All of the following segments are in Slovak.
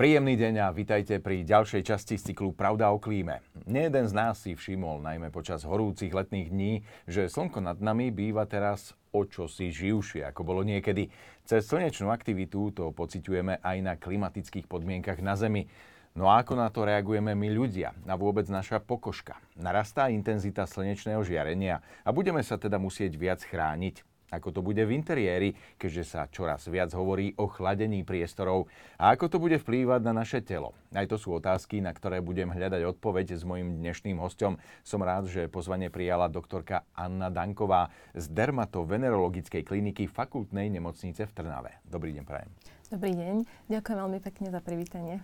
Príjemný deň a vitajte pri ďalšej časti z cyklu Pravda o klíme. jeden z nás si všimol, najmä počas horúcich letných dní, že slnko nad nami býva teraz o čosi živšie, ako bolo niekedy. Cez slnečnú aktivitu to pociťujeme aj na klimatických podmienkach na Zemi. No a ako na to reagujeme my ľudia a vôbec naša pokožka? Narastá intenzita slnečného žiarenia a budeme sa teda musieť viac chrániť ako to bude v interiéri, keďže sa čoraz viac hovorí o chladení priestorov a ako to bude vplývať na naše telo. Aj to sú otázky, na ktoré budem hľadať odpoveď s mojim dnešným hostom. Som rád, že pozvanie prijala doktorka Anna Danková z dermatovenerologickej kliniky fakultnej nemocnice v Trnave. Dobrý deň, prajem. Dobrý deň, ďakujem veľmi pekne za privítanie.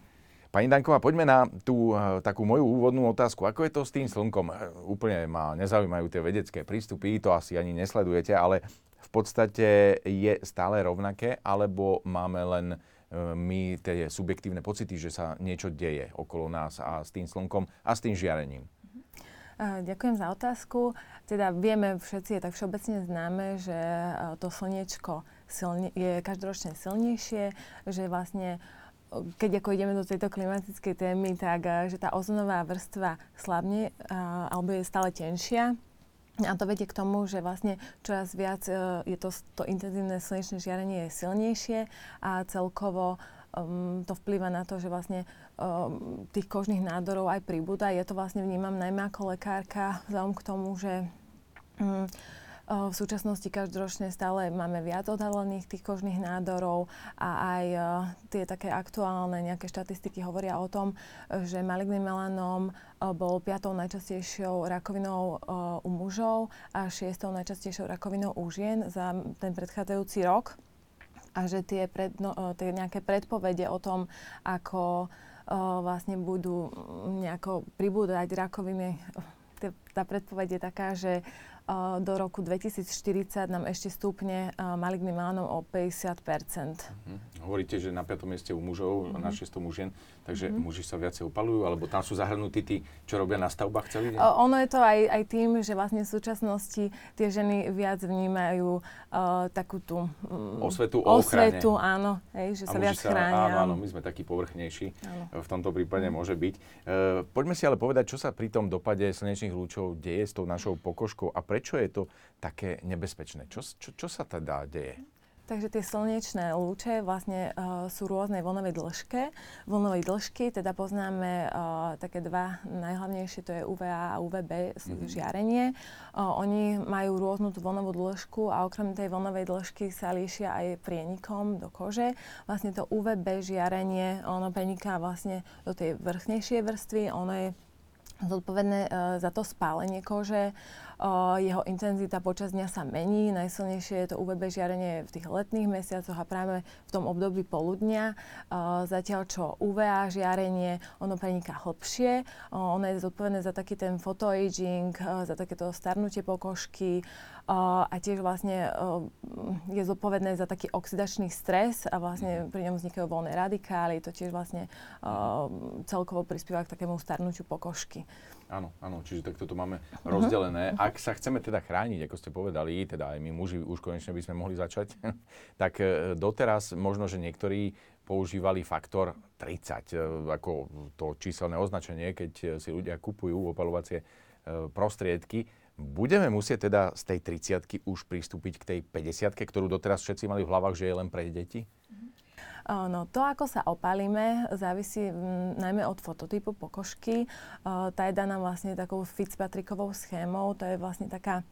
Pani Danková, poďme na tú uh, takú moju úvodnú otázku. Ako je to s tým slnkom? Uh, úplne ma nezaujímajú tie vedecké prístupy, to asi ani nesledujete, ale podstate je stále rovnaké, alebo máme len e, my tie subjektívne pocity, že sa niečo deje okolo nás a s tým slnkom a s tým žiarením? Mhm. Ďakujem za otázku. Teda vieme všetci, je tak všeobecne známe, že e, to slniečko silne, je každoročne silnejšie, že vlastne keď ako ideme do tejto klimatickej témy, tak že tá ozonová vrstva slabne alebo je stále tenšia a to vedie k tomu, že vlastne čoraz viac uh, je to, to intenzívne slnečné žiarenie je silnejšie a celkovo um, to vplýva na to, že vlastne um, tých kožných nádorov aj pribúda. Ja to vlastne vnímam najmä ako lekárka, vzhľadom k tomu, že um, v súčasnosti každoročne stále máme viac odhalených tých kožných nádorov a aj tie také aktuálne nejaké štatistiky hovoria o tom, že maligný melanóm bol piatou najčastejšou rakovinou u mužov a šiestou najčastejšou rakovinou u žien za ten predchádzajúci rok. A že tie, pred, no, tie nejaké predpovede o tom, ako vlastne budú nejako pribúdať rakoviny, tá predpoveď je taká, že do roku 2040 nám ešte stúpne maligný melanom o 50 uh-huh. Hovoríte, že na 5. mieste u mužov, uh-huh. na 6. u žien, takže uh-huh. muži sa viacej opalujú, alebo tam sú zahrnutí tí, čo robia na stavbách celý deň? Ono je to aj, aj tým, že vlastne v súčasnosti tie ženy viac vnímajú uh, takú tú um, osvetu o osvetu, áno, hej, že sa viac sa, chránia. Áno, áno, my sme takí povrchnejší, áno. v tomto prípade uh-huh. môže byť. Uh, poďme si ale povedať, čo sa pri tom dopade slnečných lúčov deje s tou našou pokožkou a prečo je to také nebezpečné? Čo, čo, čo sa teda deje? Takže tie slnečné lúče vlastne uh, sú rôznej vlnovej dĺžke. Vlnovej dĺžky teda poznáme uh, také dva najhlavnejšie, to je UVA a UVB mm-hmm. žiarenie. Uh, oni majú rôznu tú vlnovú dĺžku a okrem tej vlnovej dĺžky sa líšia aj prienikom do kože. Vlastne to UVB žiarenie, ono preniká vlastne do tej vrchnejšej vrstvy, ono je zodpovedné uh, za to spálenie kože. Jeho intenzita počas dňa sa mení. Najsilnejšie je to UVB žiarenie v tých letných mesiacoch a práve v tom období poludnia. Zatiaľ čo UVA žiarenie, ono preniká hlbšie. Ono je zodpovedné za taký ten photoaging, za takéto starnutie pokožky a tiež vlastne je zodpovedné za taký oxidačný stres a vlastne pri ňom vznikajú voľné radikály. To tiež vlastne celkovo prispieva k takému starnutiu pokožky. Áno, áno, čiže takto to máme uh-huh. rozdelené. Ak sa chceme teda chrániť, ako ste povedali, teda aj my muži už konečne by sme mohli začať, tak e, doteraz možno, že niektorí používali faktor 30 e, ako to číselné označenie, keď si ľudia kupujú opalovacie e, prostriedky. Budeme musieť teda z tej 30 už pristúpiť k tej 50 ktorú doteraz všetci mali v hlavách, že je len pre deti? No, to, ako sa opálime, závisí najmä od fototypu pokožky. Tá je daná vlastne takou Fitzpatrickovou schémou. To je vlastne taká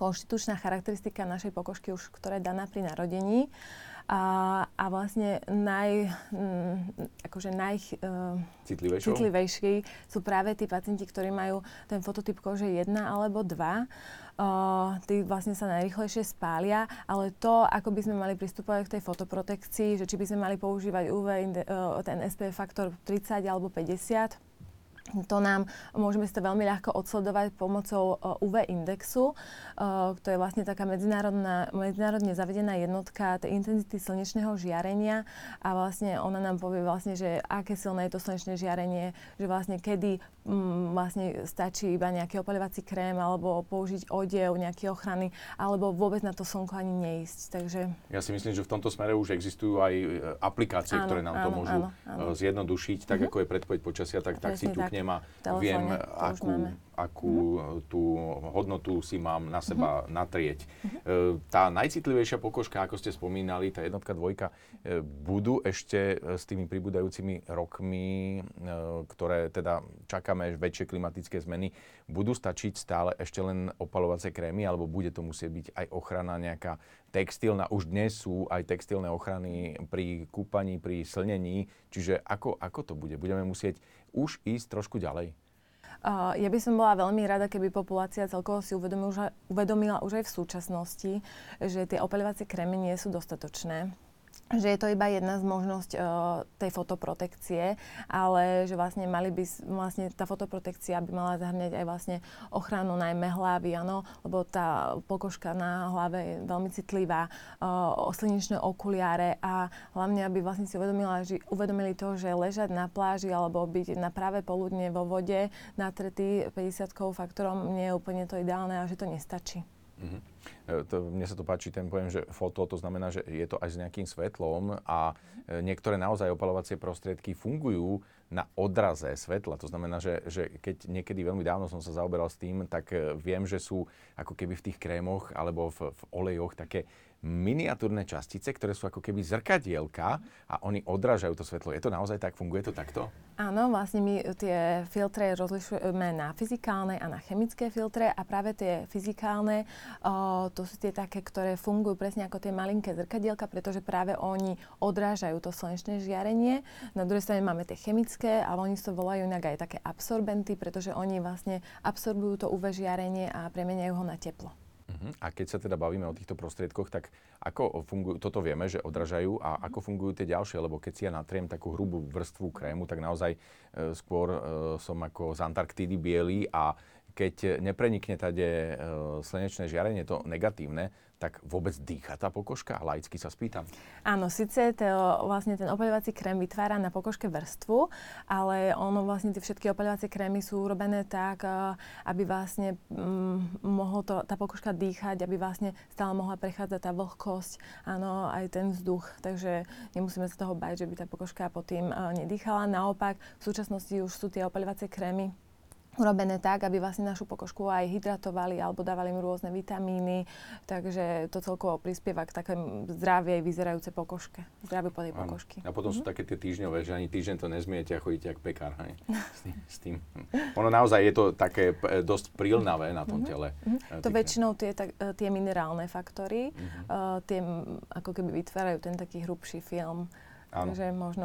konštitučná charakteristika našej pokožky, už, ktorá je daná pri narodení. A, a vlastne naj, m, akože naj, uh, citlivejší sú práve tí pacienti, ktorí majú ten fototyp kože 1 alebo 2 uh, tí vlastne sa najrychlejšie spália, ale to, ako by sme mali pristupovať k tej fotoprotekcii, že či by sme mali používať UV, uh, ten SPF faktor 30 alebo 50, To nám môžeme si to veľmi ľahko odsledovať pomocou UV indexu. To je vlastne taká medzinárodná, medzinárodne zavedená jednotka tej intenzity slnečného žiarenia a vlastne ona nám povie vlastne, že aké silné je to slnečné žiarenie, že vlastne kedy vlastne stačí iba nejaký opalovací krém alebo použiť odev, nejaké ochrany, alebo vôbec na to slnko ani neísť. Takže... Ja si myslím, že v tomto smere už existujú aj e, aplikácie, áno, ktoré nám áno, to môžu áno, áno. E, zjednodušiť, tak uh-huh. ako je predpoveď počasia, tak, tak si tu k nemá. Viem, akú, akú uh-huh. tú hodnotu si mám na seba uh-huh. natrieť. Uh-huh. Tá najcitlivejšia pokožka, ako ste spomínali, tá jednotka, dvojka, budú ešte s tými pribúdajúcimi rokmi, ktoré teda čakáme väčšie klimatické zmeny, budú stačiť stále ešte len opalovacie krémy, alebo bude to musieť byť aj ochrana nejaká textilná. Už dnes sú aj textilné ochrany pri kúpaní, pri slnení. Čiže ako, ako to bude? Budeme musieť už ísť trošku ďalej? Uh, ja by som bola veľmi rada, keby populácia celkovo si uvedomila uvedomila už aj v súčasnosti, že tie opaľovacie krémy nie sú dostatočné že je to iba jedna z možnosť uh, tej fotoprotekcie, ale že vlastne mali by, vlastne tá fotoprotekcia by mala zahrňať aj vlastne ochranu najmä hlavy, áno, lebo tá pokožka na hlave je veľmi citlivá, uh, slnečné okuliare a hlavne, aby vlastne si uvedomila, že, uvedomili to, že ležať na pláži alebo byť na práve poludne vo vode natretý 50 faktorom nie je úplne to ideálne a že to nestačí. Mm-hmm. To, mne sa to páči ten pojem, že foto, to znamená, že je to aj s nejakým svetlom a e, niektoré naozaj opalovacie prostriedky fungujú na odraze svetla. To znamená, že, že keď niekedy veľmi dávno som sa zaoberal s tým, tak e, viem, že sú ako keby v tých krémoch alebo v, v olejoch také miniatúrne častice, ktoré sú ako keby zrkadielka a oni odrážajú to svetlo. Je to naozaj tak? Funguje to takto? Áno, vlastne my tie filtre rozlišujeme na fyzikálne a na chemické filtre a práve tie fyzikálne, o, to sú tie také, ktoré fungujú presne ako tie malinké zrkadielka, pretože práve oni odrážajú to slnečné žiarenie. Na druhej strane máme tie chemické, ale oni sa volajú inak aj také absorbenty, pretože oni vlastne absorbujú to UV žiarenie a premeniajú ho na teplo. Uh-huh. A keď sa teda bavíme o týchto prostriedkoch, tak ako fungujú, toto vieme, že odražajú a ako fungujú tie ďalšie, lebo keď si ja natriem takú hrubú vrstvu krému, tak naozaj e, skôr e, som ako z Antarktídy biely a keď neprenikne tade e, slnečné žiarenie, to negatívne, tak vôbec dýcha tá pokožka? Laicky sa spýtam. Áno, síce to, vlastne ten opaľovací krém vytvára na pokožke vrstvu, ale ono vlastne tie všetky opaľovacie krémy sú urobené tak, eh, aby vlastne mm, mohol to, tá pokožka dýchať, aby vlastne stále mohla prechádzať tá vlhkosť, áno, aj ten vzduch. Takže nemusíme sa toho bať, že by tá pokožka pod tým uh, nedýchala. Naopak, v súčasnosti už sú tie opaľovacie krémy urobené tak, aby vlastne našu pokožku aj hydratovali alebo dávali im rôzne vitamíny, takže to celkovo prispieva k takém zdravej vyzerajúcej pokožke, zdraviu po tej pokožky. A potom mm-hmm. sú mhm. také tie týždňové, že ani týždeň to nezmiete a chodíte ako pekár, hej? S tým, s tým. Ono naozaj je to také dosť prílnavé na tom mm-hmm. tele. Mm-hmm. To väčšinou tie, tak, e, tie minerálne faktory, mm-hmm. uh, tie ako keby vytvárajú ten taký hrubší film. Áno. Takže možno...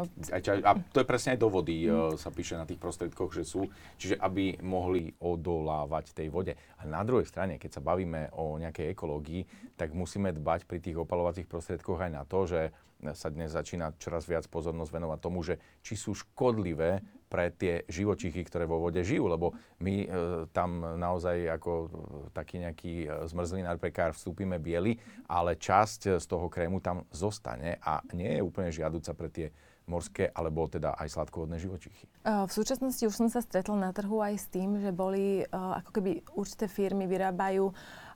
A to je presne aj do vody, mm. sa píše na tých prostriedkoch, že sú, čiže aby mohli odolávať tej vode. A na druhej strane, keď sa bavíme o nejakej ekológii, tak musíme dbať pri tých opalovacích prostriedkoch aj na to, že sa dnes začína čoraz viac pozornosť venovať tomu, že či sú škodlivé pre tie živočichy, ktoré vo vode žijú, lebo my e, tam naozaj ako e, taký nejaký e, zmrzlinár pekár vstúpime biely, ale časť z toho krému tam zostane a nie je úplne žiaduca pre tie morské alebo teda aj sladkovodné živočichy. V súčasnosti už som sa stretla na trhu aj s tým, že boli ako keby určité firmy vyrábajú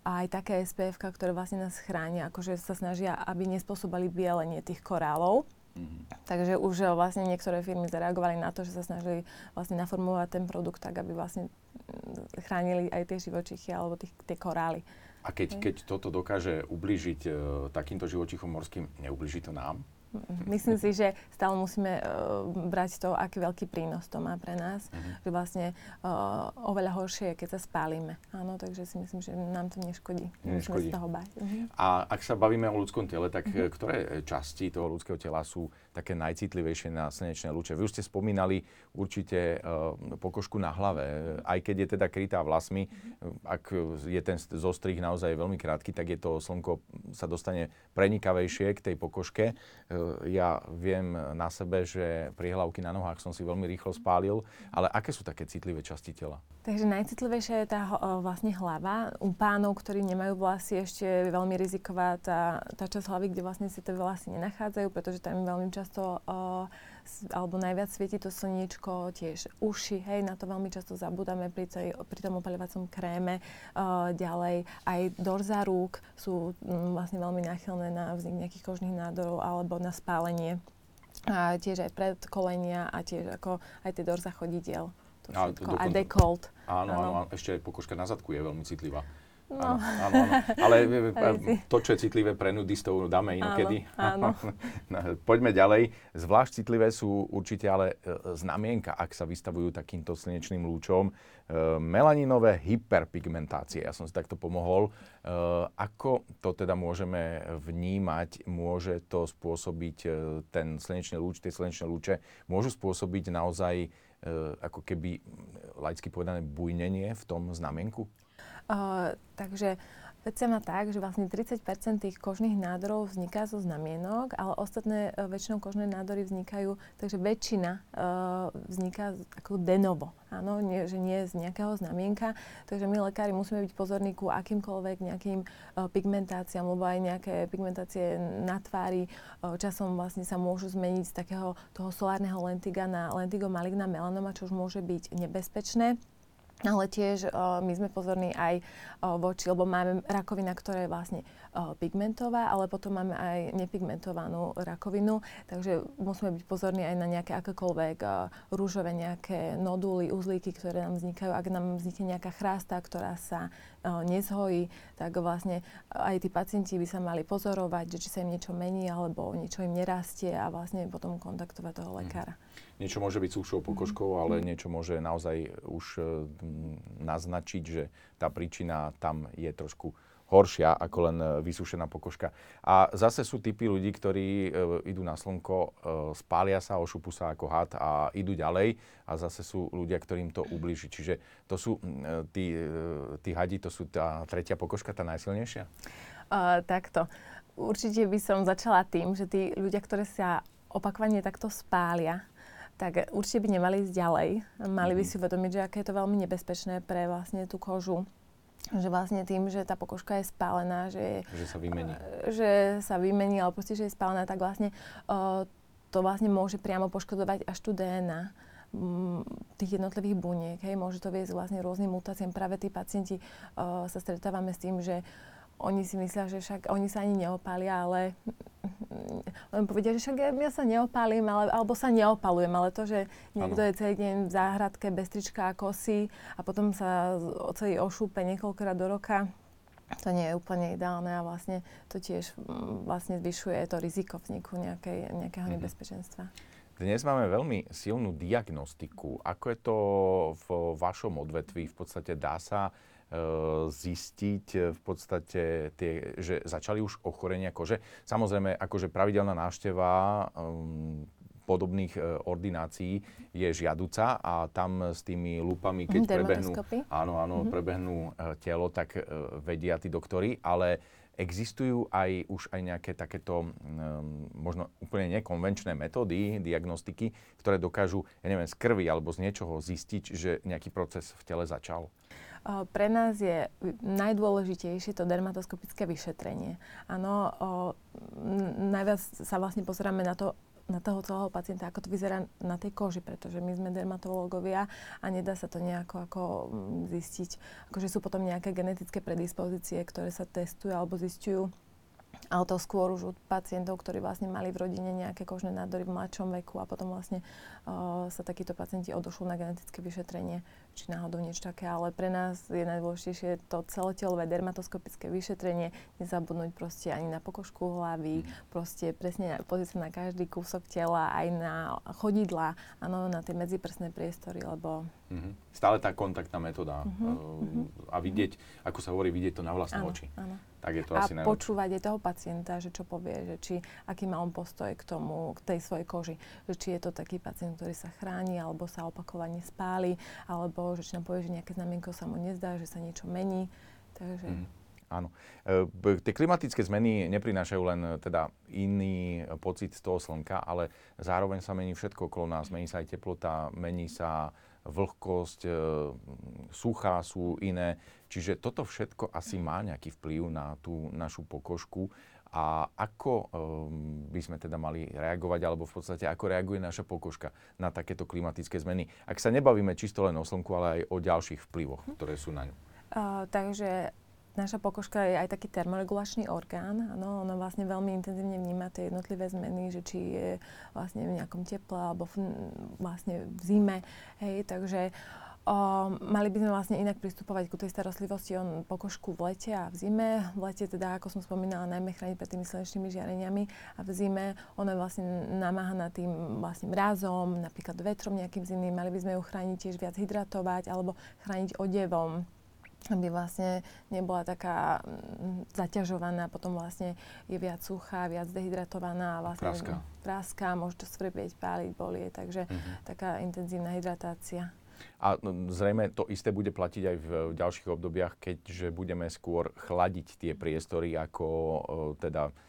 aj také SPF, ktoré vlastne nás chránia, akože sa snažia, aby nespôsobali bielenie tých korálov. Mm-hmm. Takže už vlastne niektoré firmy zareagovali na to, že sa snažili vlastne naformovať ten produkt tak, aby vlastne mm, chránili aj tie živočichy alebo tých, tie korály. A keď, keď toto dokáže ublížiť uh, takýmto živočichom morským, neublíži to nám? Myslím si, že stále musíme uh, brať to, aký veľký prínos to má pre nás. Uh-huh. Že vlastne uh, oveľa horšie je, keď sa spálime. Áno, takže si myslím, že nám to neškodí. Neškodí. Musíme sa toho bať. Uh-huh. A ak sa bavíme o ľudskom tele, tak uh-huh. ktoré časti toho ľudského tela sú také najcitlivejšie na slnečné lúče? Vy už ste spomínali určite uh, pokožku na hlave. Aj keď je teda krytá vlasmi, uh-huh. ak je ten zostrih naozaj veľmi krátky, tak je to slnko sa dostane prenikavejšie k tej pokožke ja viem na sebe, že prihlavky na nohách som si veľmi rýchlo spálil, ale aké sú také citlivé časti tela? Takže najcitlivejšia je tá vlastne hlava. U pánov, ktorí nemajú vlasy, ešte je veľmi riziková tá, tá časť hlavy, kde vlastne si tie vlasy nenachádzajú, pretože tam veľmi často uh, alebo najviac svieti to slniečko, tiež uši, hej, na to veľmi často zabudáme pri, tej, pri tom opaľovacom kréme. Uh, ďalej aj dorza rúk sú um, vlastne veľmi náchylné na vznik nejakých kožných nádorov alebo na spálenie. A tiež aj predkolenia a tiež ako aj tie dorza chodidiel to všetko. A, a dekolt. Áno, áno, áno, ešte pokožka na zadku je veľmi citlivá. No. Áno, áno, áno. Ale to, čo je citlivé pre nudistov, dáme inokedy. Áno, áno. No, poďme ďalej. Zvlášť citlivé sú určite ale e, znamienka, ak sa vystavujú takýmto slnečným lúčom. E, melaninové hyperpigmentácie. Ja som si takto pomohol. E, ako to teda môžeme vnímať? Môže to spôsobiť ten slnečný lúč, tie slnečné lúče môžu spôsobiť naozaj ako keby laicky povedané bujnenie v tom znamienku? Takže veď sa má tak, že vlastne 30% tých kožných nádorov vzniká zo znamienok, ale ostatné uh, väčšinou kožné nádory vznikajú, takže väčšina uh, vzniká ako denovo, áno, nie, že nie z nejakého znamienka. Takže my lekári musíme byť pozorní ku akýmkoľvek nejakým uh, pigmentáciám, lebo aj nejaké pigmentácie na tvári uh, časom vlastne sa môžu zmeniť z takého toho solárneho lentiga na lentigo maligna melanoma, čo už môže byť nebezpečné. Ale tiež uh, my sme pozorní aj uh, voči, lebo máme rakovina, ktorá je vlastne uh, pigmentová, ale potom máme aj nepigmentovanú rakovinu, takže musíme byť pozorní aj na nejaké akékoľvek uh, rúžové nejaké noduly, uzlíky, ktoré nám vznikajú. Ak nám vznikne nejaká chrásta, ktorá sa nezhojí, tak vlastne aj tí pacienti by sa mali pozorovať, že či sa im niečo mení alebo niečo im nerastie a vlastne potom kontaktovať toho mhm. lekára. Mm niečo môže byť sušou pokožkou, ale niečo môže naozaj už e, naznačiť, že tá príčina tam je trošku horšia ako len e, vysušená pokožka. A zase sú typy ľudí, ktorí e, idú na slnko, e, spália sa, ošupu sa ako had a idú ďalej. A zase sú ľudia, ktorým to ubliží. Čiže to sú e, tí, e, tí hadi, to sú tá tretia pokožka, tá najsilnejšia? Uh, takto. Určite by som začala tým, že tí ľudia, ktorí sa opakovane takto spália, tak určite by nemali ísť ďalej. Mali by mhm. si uvedomiť, že aké je to veľmi nebezpečné pre vlastne tú kožu že vlastne tým, že tá pokožka je spálená, že, že sa vymení. Že sa vymení, ale proste, že je spálená, tak vlastne uh, to vlastne môže priamo poškodovať až tú DNA tých jednotlivých buniek. Hej. Môže to viesť vlastne rôznym mutáciám. Práve tí pacienti uh, sa stretávame s tým, že oni si myslia, že však oni sa ani neopália, ale len povedia, že však ja sa neopálim, ale, alebo sa neopalujem, ale to, že niekto ano. je celý deň v záhradke bez trička a kosy a potom sa celý ošúpe niekoľkokrát do roka, to nie je úplne ideálne a vlastne to tiež vlastne zvyšuje to riziko vzniku nejakej, nejakého mhm. nebezpečenstva. Dnes máme veľmi silnú diagnostiku. Ako je to v vašom odvetví? V podstate dá sa zistiť eh, v podstate, tie, že začali už ochorenia kože. Samozrejme, akože pravidelná návšteva um, podobných ordinácií je žiaduca a tam s tými lupami, keď prebehnú, áno, áno, mm-hmm. prebehnú telo, tak vedia tí doktory, ale existujú aj už aj nejaké takéto um, možno úplne nekonvenčné metódy diagnostiky, ktoré dokážu, ja neviem, z krvi alebo z niečoho zistiť, že nejaký proces v tele začal? Pre nás je najdôležitejšie to dermatoskopické vyšetrenie. Áno, najviac sa vlastne pozeráme na to, na toho celého pacienta, ako to vyzerá na tej koži, pretože my sme dermatológovia a nedá sa to nejako ako zistiť. Akože sú potom nejaké genetické predispozície, ktoré sa testujú alebo zistujú ale to skôr už u pacientov, ktorí vlastne mali v rodine nejaké kožné nádory v mladšom veku a potom vlastne uh, sa takíto pacienti odošli na genetické vyšetrenie, či náhodou niečo také. Ale pre nás je najdôležitejšie to celotelové dermatoskopické vyšetrenie, nezabudnúť proste ani na pokožku hlavy, mm. proste presne pozrieť sa na každý kúsok tela, aj na chodidla, áno, na tie medziprsné priestory, lebo... Mm-hmm. Stále tá kontaktná metóda mm-hmm. uh, a vidieť, ako sa hovorí, vidieť to na vlastné áno, oči. Áno tak je to a asi najlepšie. počúvať aj toho pacienta, že čo povie, že či, aký má on postoj k tomu, k tej svojej koži. Že či je to taký pacient, ktorý sa chráni, alebo sa opakovane spáli, alebo že či nám povie, že nejaké znamienko sa mu nezdá, že sa niečo mení. Takže... Mm. Áno. E, tie klimatické zmeny neprinášajú len e, teda iný pocit z toho slnka, ale zároveň sa mení všetko okolo nás. Mení sa aj teplota, mení sa vlhkosť, e, suchá sú iné. Čiže toto všetko asi má nejaký vplyv na tú našu pokožku. A ako by sme teda mali reagovať, alebo v podstate ako reaguje naša pokožka na takéto klimatické zmeny? Ak sa nebavíme čisto len o slnku, ale aj o ďalších vplyvoch, ktoré sú na ňu. Uh, takže Naša pokožka je aj taký termoregulačný orgán. Ano, ono vlastne veľmi intenzívne vníma tie jednotlivé zmeny, že či je vlastne v nejakom teple alebo v, vlastne v zime. Hej, takže o, mali by sme vlastne inak pristupovať ku tej starostlivosti o pokožku v lete a v zime. V lete teda, ako som spomínala, najmä chrániť pred tými slnečnými žiareniami a v zime ona je vlastne namáhaná tým vlastne mrazom, napríklad vetrom nejakým zimným. Mali by sme ju chrániť tiež viac hydratovať alebo chrániť odevom aby vlastne nebola taká mm, zaťažovaná, potom vlastne je viac suchá, viac dehydratovaná a vlastne praská, praská môže to svrbieť, páliť, bolie, takže uh-huh. taká intenzívna hydratácia. A no, zrejme to isté bude platiť aj v ďalších obdobiach, keďže budeme skôr chladiť tie priestory ako teda Ehm,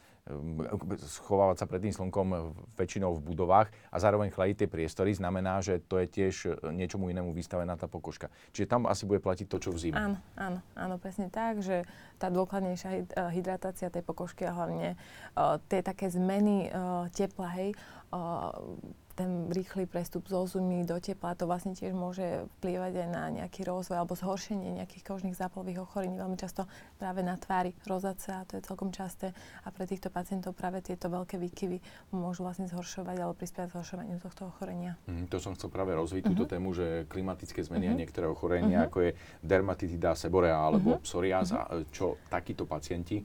schovávať sa pred tým slnkom väčšinou v budovách a zároveň chladiť tie priestory, znamená, že to je tiež e, niečomu inému vystavená tá pokožka. Čiže tam asi bude platiť to, čo v zime. Áno, áno, áno, presne tak, že tá dôkladnejšia e, hydratácia tej pokožky a hlavne uh, tie také zmeny uh, tepla, hej, uh, ten rýchly prestup zo zimy do tepla, to vlastne tiež môže vplývať aj na nejaký rozvoj alebo zhoršenie nejakých kožných zápalových ochorení. Veľmi často práve na tvári rozácia, to je celkom časté a pre týchto pacientov práve tieto veľké výkyvy môžu vlastne zhoršovať alebo prispievať zhoršovaniu tohto ochorenia. Mm, to som chcel práve rozviť uh-huh. túto mhm. tému, že klimatické zmeny uh-huh. a niektoré ochorenia, uh-huh. ako je dermatitida seborrea alebo uh-huh. psoriáza, uh-huh. čo takíto pacienti,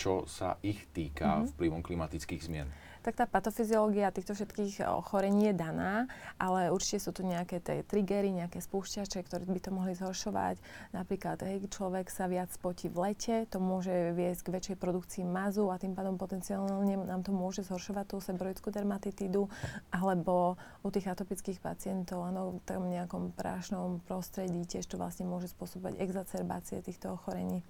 čo sa ich týka uh-huh. vplyvom klimatických zmien tak tá patofyziológia týchto všetkých ochorení je daná, ale určite sú tu nejaké tie triggery, nejaké spúšťače, ktoré by to mohli zhoršovať. Napríklad, hej, človek sa viac spotí v lete, to môže viesť k väčšej produkcii mazu a tým pádom potenciálne nám to môže zhoršovať tú seboroickú dermatitídu, alebo u tých atopických pacientov, áno, v tom nejakom prášnom prostredí tiež to vlastne môže spôsobovať exacerbácie týchto ochorení.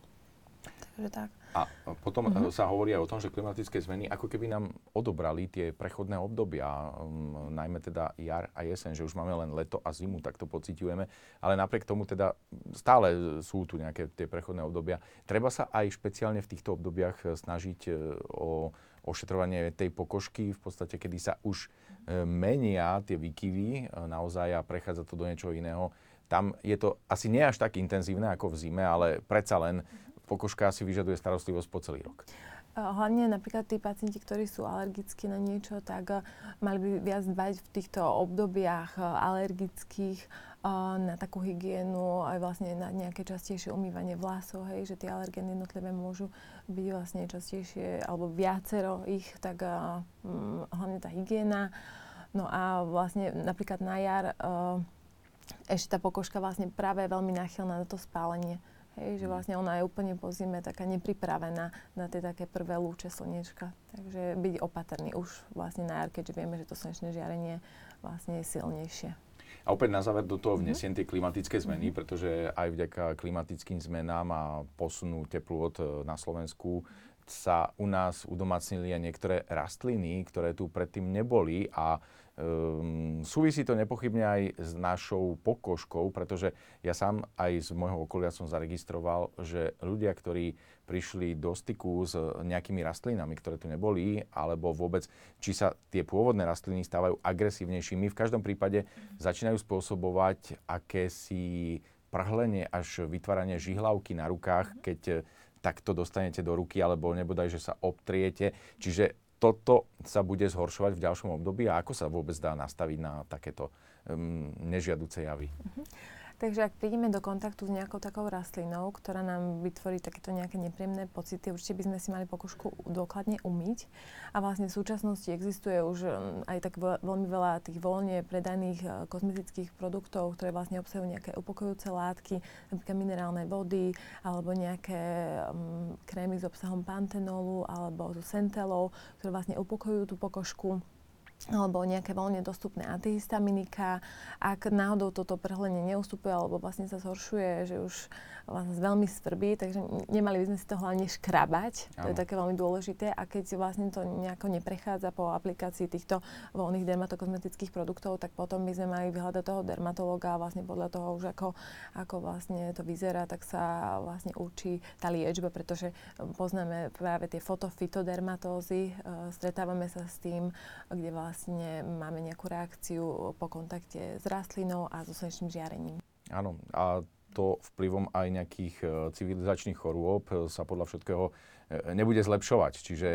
Takže tak. A potom uh-huh. sa hovorí aj o tom, že klimatické zmeny ako keby nám odobrali tie prechodné obdobia, um, najmä teda jar a jeseň, že už máme len leto a zimu, tak to pociťujeme, ale napriek tomu teda stále sú tu nejaké tie prechodné obdobia. Treba sa aj špeciálne v týchto obdobiach e, snažiť e, o ošetrovanie tej pokožky, v podstate, kedy sa už menia tie výkyvy naozaj a prechádza to do niečoho iného. Tam je to asi nie až tak intenzívne ako v zime, ale predsa len pokožka si vyžaduje starostlivosť po celý rok. Hlavne napríklad tí pacienti, ktorí sú alergickí na niečo, tak mali by viac dbať v týchto obdobiach alergických na takú hygienu, aj vlastne na nejaké častejšie umývanie vlasov, hej, že tie alergény jednotlivé môžu byť vlastne častejšie, alebo viacero ich, tak um, hlavne tá hygiena. No a vlastne napríklad na jar ešte tá pokožka vlastne práve je veľmi náchylná na to spálenie. Hej, že vlastne ona je úplne po zime taká nepripravená na tie také prvé lúče slnečka. Takže byť opatrný už vlastne na jar, keďže vieme, že to slnečné žiarenie vlastne je silnejšie. A opäť na záver do toho mhm. vnesiem tie klimatické zmeny, mm-hmm. pretože aj vďaka klimatickým zmenám a posunu teplôt e, na Slovensku sa u nás udomacnili aj niektoré rastliny, ktoré tu predtým neboli a Um, súvisí to nepochybne aj s našou pokožkou, pretože ja sám aj z môjho okolia som zaregistroval, že ľudia, ktorí prišli do styku s nejakými rastlinami, ktoré tu neboli, alebo vôbec, či sa tie pôvodné rastliny stávajú agresívnejšími, v každom prípade začínajú spôsobovať akési prhlenie až vytváranie žihlavky na rukách, keď takto dostanete do ruky, alebo nebodaj, že sa obtriete. Čiže toto sa bude zhoršovať v ďalšom období a ako sa vôbec dá nastaviť na takéto um, nežiaduce javy? Uh-huh. Takže ak prídeme do kontaktu s nejakou takou rastlinou, ktorá nám vytvorí takéto nejaké nepríjemné pocity, určite by sme si mali pokožku dôkladne umyť. A vlastne v súčasnosti existuje už mm, aj tak veľmi veľa tých voľne predaných e, kozmetických produktov, ktoré vlastne obsahujú nejaké upokojujúce látky, napríklad minerálne vody, alebo nejaké um, krémy s obsahom pantenolu alebo so sentelou, ktoré vlastne upokojujú tú pokožku alebo nejaké voľne dostupné antihistaminika. Ak náhodou toto prhlenie neustupuje alebo vlastne sa zhoršuje, že už vlastne veľmi svrbí, takže nemali by sme si to hlavne škrabať. To je také veľmi dôležité. A keď vlastne to nejako neprechádza po aplikácii týchto voľných dermatokozmetických produktov, tak potom by sme mali vyhľadať toho dermatológa a vlastne podľa toho už ako, ako vlastne to vyzerá, tak sa vlastne určí tá liečba, pretože poznáme práve tie fotofitodermatózy, e, stretávame sa s tým, kde vlastne vlastne máme nejakú reakciu po kontakte s rastlinou a so slnečným žiarením. Áno, a to vplyvom aj nejakých e, civilizačných chorôb e, sa podľa všetkého E, nebude zlepšovať. Čiže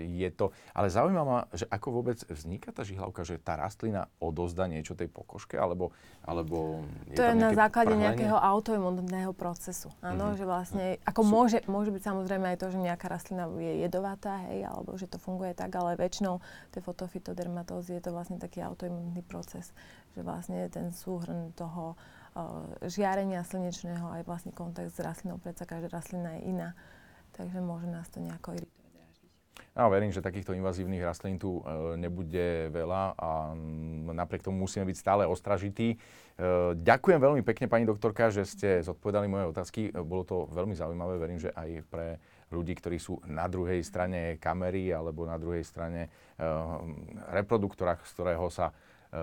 je to... Ale zaujíma ma, že ako vôbec vzniká tá žihlavka, že tá rastlina odozda niečo tej pokožke, alebo, alebo je To je na základe prhlenie? nejakého autoimunného procesu. Áno, mm-hmm. že vlastne, ako Sú... môže, môže byť samozrejme aj to, že nejaká rastlina je jedovatá, hej, alebo že to funguje tak, ale väčšinou tie fotofitodermatózy je to vlastne taký autoimunný proces, že vlastne ten súhrn toho žiarenia slnečného aj vlastne kontakt s rastlinou, predsa každá rastlina je iná takže môže nás to nejako iritovať. Ja verím, že takýchto invazívnych rastlín tu e, nebude veľa a m, napriek tomu musíme byť stále ostražití. E, ďakujem veľmi pekne, pani doktorka, že ste zodpovedali moje otázky. E, bolo to veľmi zaujímavé. Verím, že aj pre ľudí, ktorí sú na druhej strane kamery alebo na druhej strane reproduktora, z ktorého sa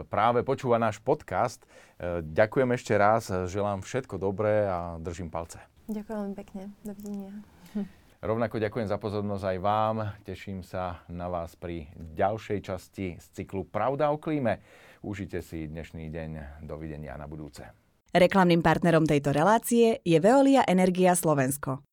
práve počúva náš podcast. E, ďakujem ešte raz, želám všetko dobré a držím palce. Ďakujem veľmi pekne. Dovidenia. Rovnako ďakujem za pozornosť aj vám. Teším sa na vás pri ďalšej časti z cyklu Pravda o klíme. Užite si dnešný deň. Dovidenia na budúce. Reklamným partnerom tejto relácie je Veolia Energia Slovensko.